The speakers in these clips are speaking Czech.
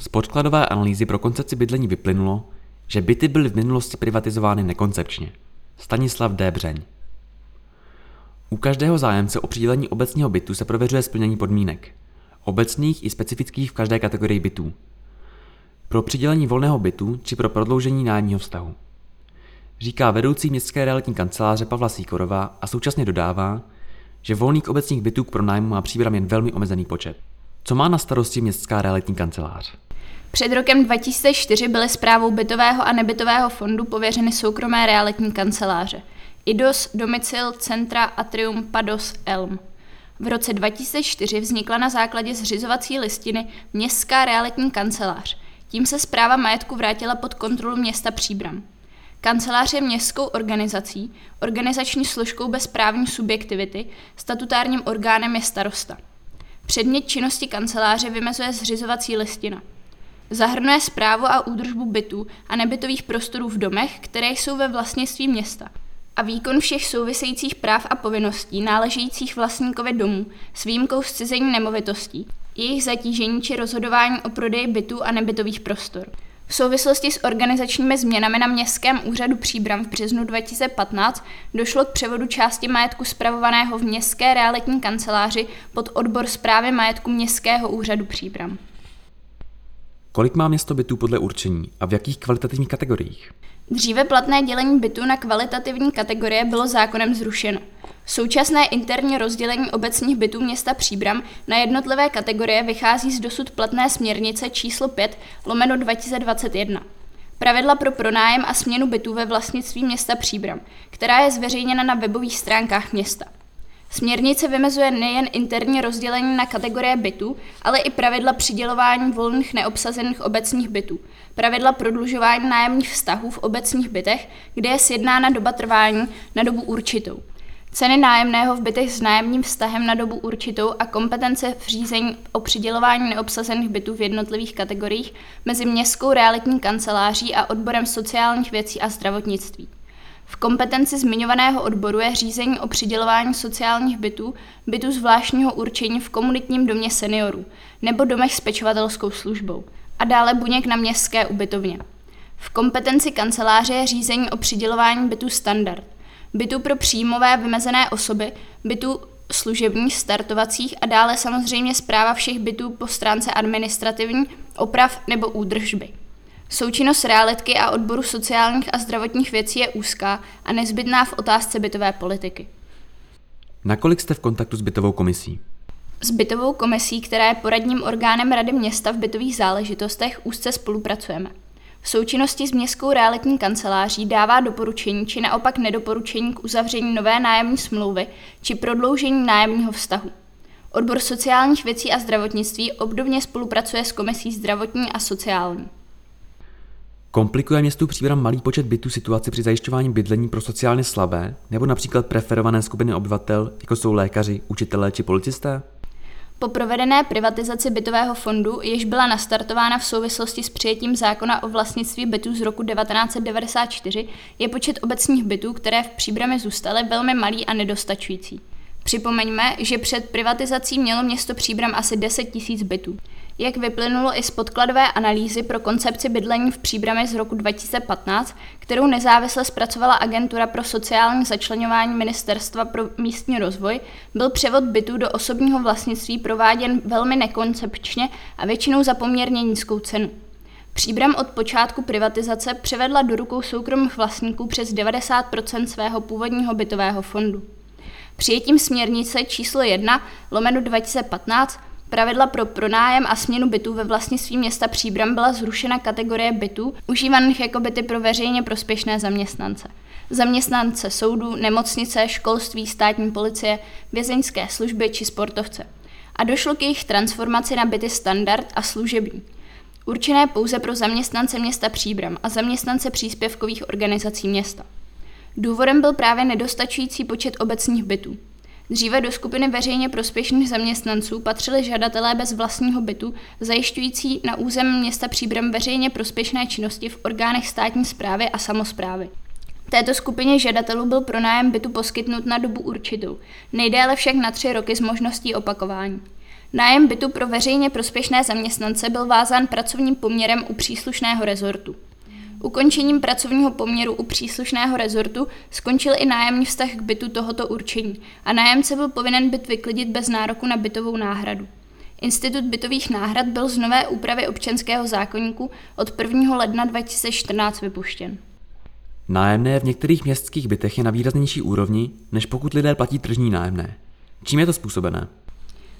Z podkladové analýzy pro koncepci bydlení vyplynulo, že byty byly v minulosti privatizovány nekoncepčně. Stanislav D. Břeň. U každého zájemce o přidělení obecního bytu se prověřuje splnění podmínek. Obecných i specifických v každé kategorii bytů. Pro přidělení volného bytu či pro prodloužení nájemního vztahu. Říká vedoucí městské realitní kanceláře Pavla Síkorová a současně dodává, že volných obecních bytů k pronájmu má příbram jen velmi omezený počet. Co má na starosti městská realitní kancelář? Před rokem 2004 byly zprávou bytového a nebytového fondu pověřeny soukromé realitní kanceláře. IDOS, Domicil, Centra, Atrium, Pados, Elm. V roce 2004 vznikla na základě zřizovací listiny Městská realitní kancelář. Tím se zpráva majetku vrátila pod kontrolu města Příbram. Kancelář je městskou organizací, organizační složkou bez právní subjektivity, statutárním orgánem je starosta. Předmět činnosti kanceláře vymezuje zřizovací listina. Zahrnuje zprávu a údržbu bytů a nebytových prostorů v domech, které jsou ve vlastnictví města a výkon všech souvisejících práv a povinností náležejících vlastníkovi domů s výjimkou zcizení nemovitostí, jejich zatížení či rozhodování o prodeji bytů a nebytových prostor. V souvislosti s organizačními změnami na Městském úřadu Příbram v březnu 2015 došlo k převodu části majetku spravovaného v Městské realitní kanceláři pod odbor zprávy majetku Městského úřadu Příbram. Kolik má město bytů podle určení a v jakých kvalitativních kategoriích? Dříve platné dělení bytů na kvalitativní kategorie bylo zákonem zrušeno. Současné interní rozdělení obecních bytů města Příbram na jednotlivé kategorie vychází z dosud platné směrnice číslo 5 lomeno 2021. Pravidla pro pronájem a směnu bytů ve vlastnictví města Příbram, která je zveřejněna na webových stránkách města. Směrnice vymezuje nejen interní rozdělení na kategorie bytů, ale i pravidla přidělování volných neobsazených obecních bytů, pravidla prodlužování nájemních vztahů v obecních bytech, kde je sjednána doba trvání na dobu určitou. Ceny nájemného v bytech s nájemním vztahem na dobu určitou a kompetence v řízení o přidělování neobsazených bytů v jednotlivých kategoriích mezi městskou realitní kanceláří a odborem sociálních věcí a zdravotnictví. V kompetenci zmiňovaného odboru je řízení o přidělování sociálních bytů, bytů zvláštního určení v komunitním domě seniorů nebo domech s pečovatelskou službou a dále buněk na městské ubytovně. V kompetenci kanceláře je řízení o přidělování bytů standard, bytů pro příjmové vymezené osoby, bytů služebních, startovacích a dále samozřejmě zpráva všech bytů po stránce administrativní, oprav nebo údržby. Součinnost realitky a odboru sociálních a zdravotních věcí je úzká a nezbytná v otázce bytové politiky. Nakolik jste v kontaktu s bytovou komisí? S bytovou komisí, která je poradním orgánem Rady města v bytových záležitostech, úzce spolupracujeme. V součinnosti s městskou realitní kanceláří dává doporučení či naopak nedoporučení k uzavření nové nájemní smlouvy či prodloužení nájemního vztahu. Odbor sociálních věcí a zdravotnictví obdobně spolupracuje s komisí zdravotní a sociální. Komplikuje městu Příbram malý počet bytů situaci při zajišťování bydlení pro sociálně slabé nebo například preferované skupiny obyvatel, jako jsou lékaři, učitelé či policisté? Po provedené privatizaci bytového fondu, jež byla nastartována v souvislosti s přijetím zákona o vlastnictví bytů z roku 1994, je počet obecních bytů, které v příbrami zůstaly, velmi malý a nedostačující. Připomeňme, že před privatizací mělo město Příbram asi 10 tisíc bytů. Jak vyplynulo i z podkladové analýzy pro koncepci bydlení v Příbrami z roku 2015, kterou nezávisle zpracovala Agentura pro sociální začlenování Ministerstva pro místní rozvoj, byl převod bytů do osobního vlastnictví prováděn velmi nekoncepčně a většinou za poměrně nízkou cenu. Příbram od počátku privatizace převedla do rukou soukromých vlastníků přes 90% svého původního bytového fondu. Přijetím směrnice číslo 1 lomeno 2015 Pravidla pro pronájem a směnu bytů ve vlastnictví města Příbram byla zrušena kategorie bytů užívaných jako byty pro veřejně prospěšné zaměstnance. Zaměstnance soudů, nemocnice, školství, státní policie, vězeňské služby či sportovce. A došlo k jejich transformaci na byty standard a služební. Určené pouze pro zaměstnance města Příbram a zaměstnance příspěvkových organizací města. Důvodem byl právě nedostačující počet obecních bytů. Dříve do skupiny veřejně prospěšných zaměstnanců patřili žadatelé bez vlastního bytu, zajišťující na území města Příbram veřejně prospěšné činnosti v orgánech státní správy a samozprávy. Této skupině žadatelů byl pronájem bytu poskytnut na dobu určitou, nejdéle však na tři roky s možností opakování. Nájem bytu pro veřejně prospěšné zaměstnance byl vázán pracovním poměrem u příslušného rezortu. Ukončením pracovního poměru u příslušného rezortu skončil i nájemní vztah k bytu tohoto určení a nájemce byl povinen byt vyklidit bez nároku na bytovou náhradu. Institut bytových náhrad byl z nové úpravy občanského zákonníku od 1. ledna 2014 vypuštěn. Nájemné v některých městských bytech je na výraznější úrovni, než pokud lidé platí tržní nájemné. Čím je to způsobené?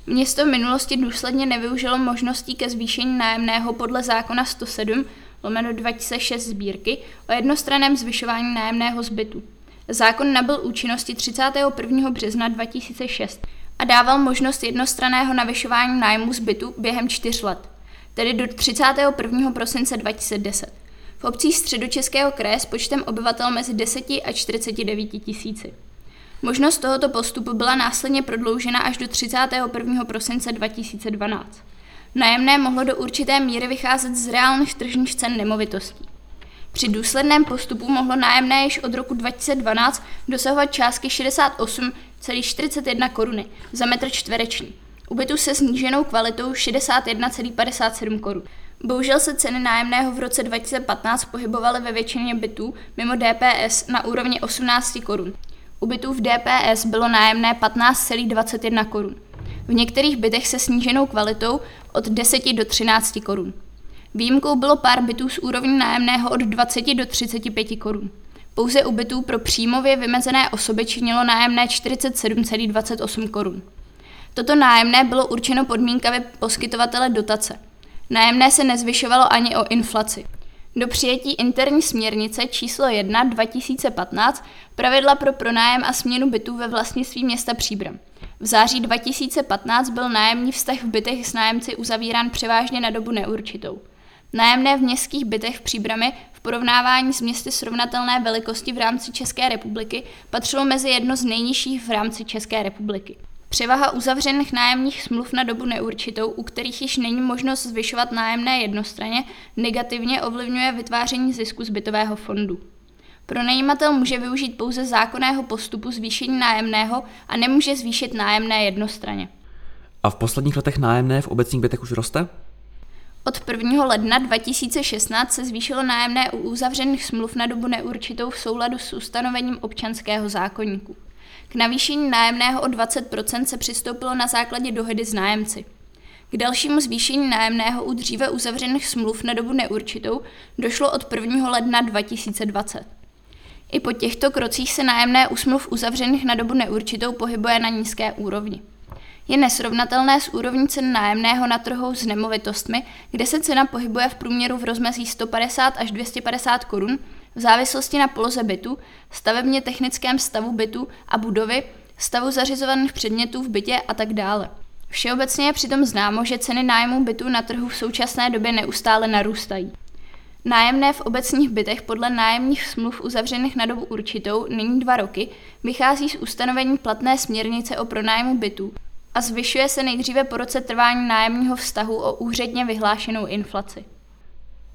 Město v minulosti důsledně nevyužilo možností ke zvýšení nájemného podle zákona 107 lomeno 2006 sbírky o jednostranném zvyšování nájemného zbytu. Zákon nabyl účinnosti 31. března 2006 a dával možnost jednostraného navyšování nájmu zbytu během čtyř let, tedy do 31. prosince 2010. V obcích středočeského kraje s počtem obyvatel mezi 10 a 49 tisíci. Možnost tohoto postupu byla následně prodloužena až do 31. prosince 2012. Nájemné mohlo do určité míry vycházet z reálných tržních cen nemovitostí. Při důsledném postupu mohlo nájemné již od roku 2012 dosahovat částky 68,41 koruny za metr čtvereční. U bytu se sníženou kvalitou 61,57 korun. Bohužel se ceny nájemného v roce 2015 pohybovaly ve většině bytů mimo DPS na úrovni 18 korun. U bytů v DPS bylo nájemné 15,21 korun. V některých bytech se sníženou kvalitou od 10 do 13 korun. Výjimkou bylo pár bytů s úrovní nájemného od 20 do 35 korun. Pouze u bytů pro příjmově vymezené osoby činilo nájemné 47,28 korun. Toto nájemné bylo určeno podmínkami poskytovatele dotace. Nájemné se nezvyšovalo ani o inflaci. Do přijetí interní směrnice číslo 1 2015 pravidla pro pronájem a směnu bytů ve vlastnictví města Příbram. V září 2015 byl nájemní vztah v bytech s nájemci uzavírán převážně na dobu neurčitou. Nájemné v městských bytech v Příbrami v porovnávání s městy srovnatelné velikosti v rámci České republiky patřilo mezi jedno z nejnižších v rámci České republiky. Převaha uzavřených nájemních smluv na dobu neurčitou, u kterých již není možnost zvyšovat nájemné jednostranně, negativně ovlivňuje vytváření zisku z bytového fondu. Pronajímatel může využít pouze zákonného postupu zvýšení nájemného a nemůže zvýšit nájemné jednostranně. A v posledních letech nájemné v obecních bytech už roste? Od 1. ledna 2016 se zvýšilo nájemné u uzavřených smluv na dobu neurčitou v souladu s ustanovením občanského zákonníku. K navýšení nájemného o 20% se přistoupilo na základě dohody s nájemci. K dalšímu zvýšení nájemného u dříve uzavřených smluv na dobu neurčitou došlo od 1. ledna 2020. I po těchto krocích se nájemné u uzavřených na dobu neurčitou pohybuje na nízké úrovni. Je nesrovnatelné s úrovní cen nájemného na trhu s nemovitostmi, kde se cena pohybuje v průměru v rozmezí 150 až 250 korun v závislosti na poloze bytu, stavebně technickém stavu bytu a budovy, stavu zařizovaných předmětů v bytě a tak dále. Všeobecně je přitom známo, že ceny nájmu bytů na trhu v současné době neustále narůstají. Nájemné v obecních bytech podle nájemních smluv uzavřených na dobu určitou, nyní dva roky, vychází z ustanovení platné směrnice o pronájmu bytů a zvyšuje se nejdříve po roce trvání nájemního vztahu o úředně vyhlášenou inflaci.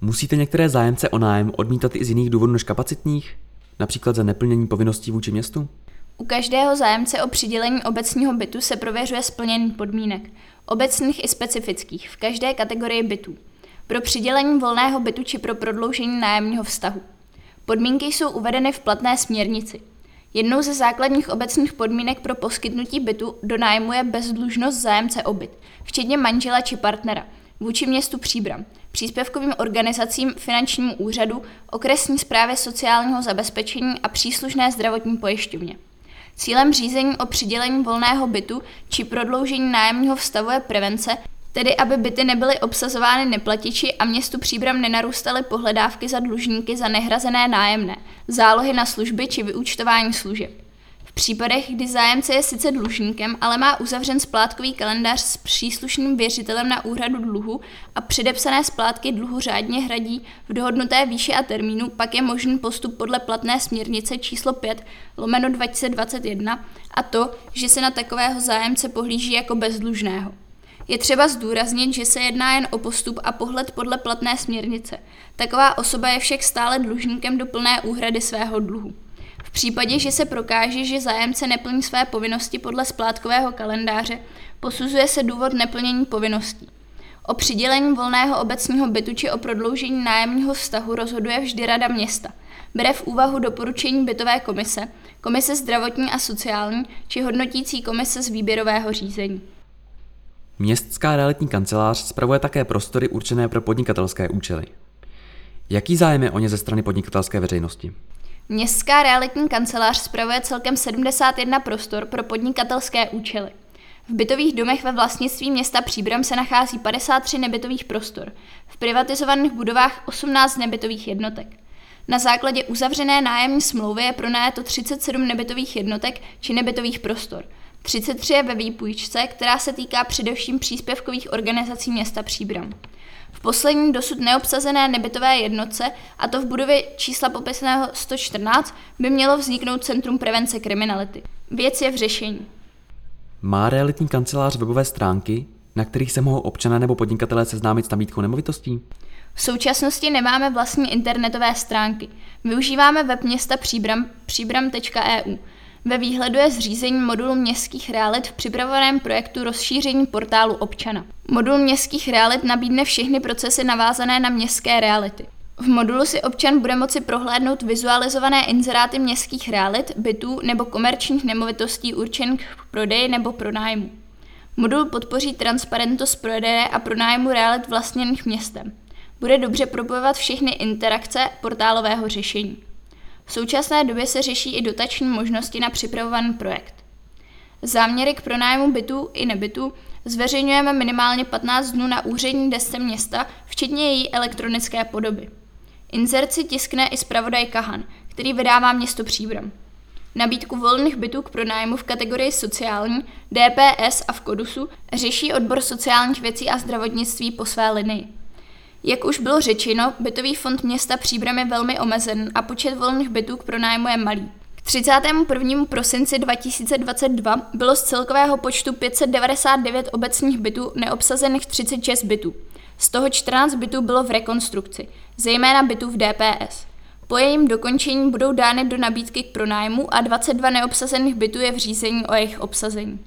Musíte některé zájemce o nájem odmítat i z jiných důvodů než kapacitních? Například za neplnění povinností vůči městu? U každého zájemce o přidělení obecního bytu se prověřuje splnění podmínek, obecných i specifických, v každé kategorii bytů pro přidělení volného bytu či pro prodloužení nájemního vztahu. Podmínky jsou uvedeny v platné směrnici. Jednou ze základních obecných podmínek pro poskytnutí bytu do nájmu je bezdlužnost zájemce o byt, včetně manžela či partnera, vůči městu Příbram, příspěvkovým organizacím, finančnímu úřadu, okresní správě sociálního zabezpečení a příslušné zdravotní pojišťovně. Cílem řízení o přidělení volného bytu či prodloužení nájemního vztahu je prevence, Tedy, aby byty nebyly obsazovány neplatiči a městu Příbram nenarůstaly pohledávky za dlužníky za nehrazené nájemné, zálohy na služby či vyúčtování služeb. V případech, kdy zájemce je sice dlužníkem, ale má uzavřen splátkový kalendář s příslušným věřitelem na úhradu dluhu a předepsané splátky dluhu řádně hradí v dohodnuté výši a termínu, pak je možný postup podle platné směrnice číslo 5 lomeno 2021 a to, že se na takového zájemce pohlíží jako bezdlužného. Je třeba zdůraznit, že se jedná jen o postup a pohled podle platné směrnice. Taková osoba je však stále dlužníkem do plné úhrady svého dluhu. V případě, že se prokáže, že zájemce neplní své povinnosti podle splátkového kalendáře, posuzuje se důvod neplnění povinností. O přidělení volného obecního bytu či o prodloužení nájemního vztahu rozhoduje vždy Rada města. Bere v úvahu doporučení bytové komise, komise zdravotní a sociální či hodnotící komise z výběrového řízení. Městská realitní kancelář spravuje také prostory určené pro podnikatelské účely. Jaký zájem je o ně ze strany podnikatelské veřejnosti? Městská realitní kancelář spravuje celkem 71 prostor pro podnikatelské účely. V bytových domech ve vlastnictví města Příbram se nachází 53 nebytových prostor, v privatizovaných budovách 18 nebytových jednotek. Na základě uzavřené nájemní smlouvy je pronajato 37 nebytových jednotek či nebytových prostor. 33 je ve výpůjčce, která se týká především příspěvkových organizací města Příbram. V poslední dosud neobsazené nebytové jednotce, a to v budově čísla popisného 114, by mělo vzniknout Centrum prevence kriminality. Věc je v řešení. Má realitní kancelář webové stránky, na kterých se mohou občané nebo podnikatelé seznámit s nabídkou nemovitostí? V současnosti nemáme vlastní internetové stránky. Využíváme web města Příbram, příbram.eu. Ve výhledu je zřízení modulu městských realit v připravovaném projektu rozšíření portálu občana. Modul městských realit nabídne všechny procesy navázané na městské reality. V modulu si občan bude moci prohlédnout vizualizované inzeráty městských realit, bytů nebo komerčních nemovitostí určených k prodeji nebo pronájmu. Modul podpoří transparentnost prodeje a pronájmu realit vlastněných městem. Bude dobře propojovat všechny interakce portálového řešení. V současné době se řeší i dotační možnosti na připravovaný projekt. Záměry k pronájmu bytů i nebytů zveřejňujeme minimálně 15 dnů na úřední desce města, včetně její elektronické podoby. Inzerci tiskne i zpravodaj Kahan, který vydává město Příbram. Nabídku volných bytů k pronájmu v kategorii sociální, DPS a v Kodusu řeší odbor sociálních věcí a zdravotnictví po své linii. Jak už bylo řečeno, bytový fond města Příbram je velmi omezen a počet volných bytů k pronájmu je malý. K 31. prosinci 2022 bylo z celkového počtu 599 obecních bytů neobsazených 36 bytů. Z toho 14 bytů bylo v rekonstrukci, zejména bytů v DPS. Po jejím dokončení budou dány do nabídky k pronájmu a 22 neobsazených bytů je v řízení o jejich obsazení.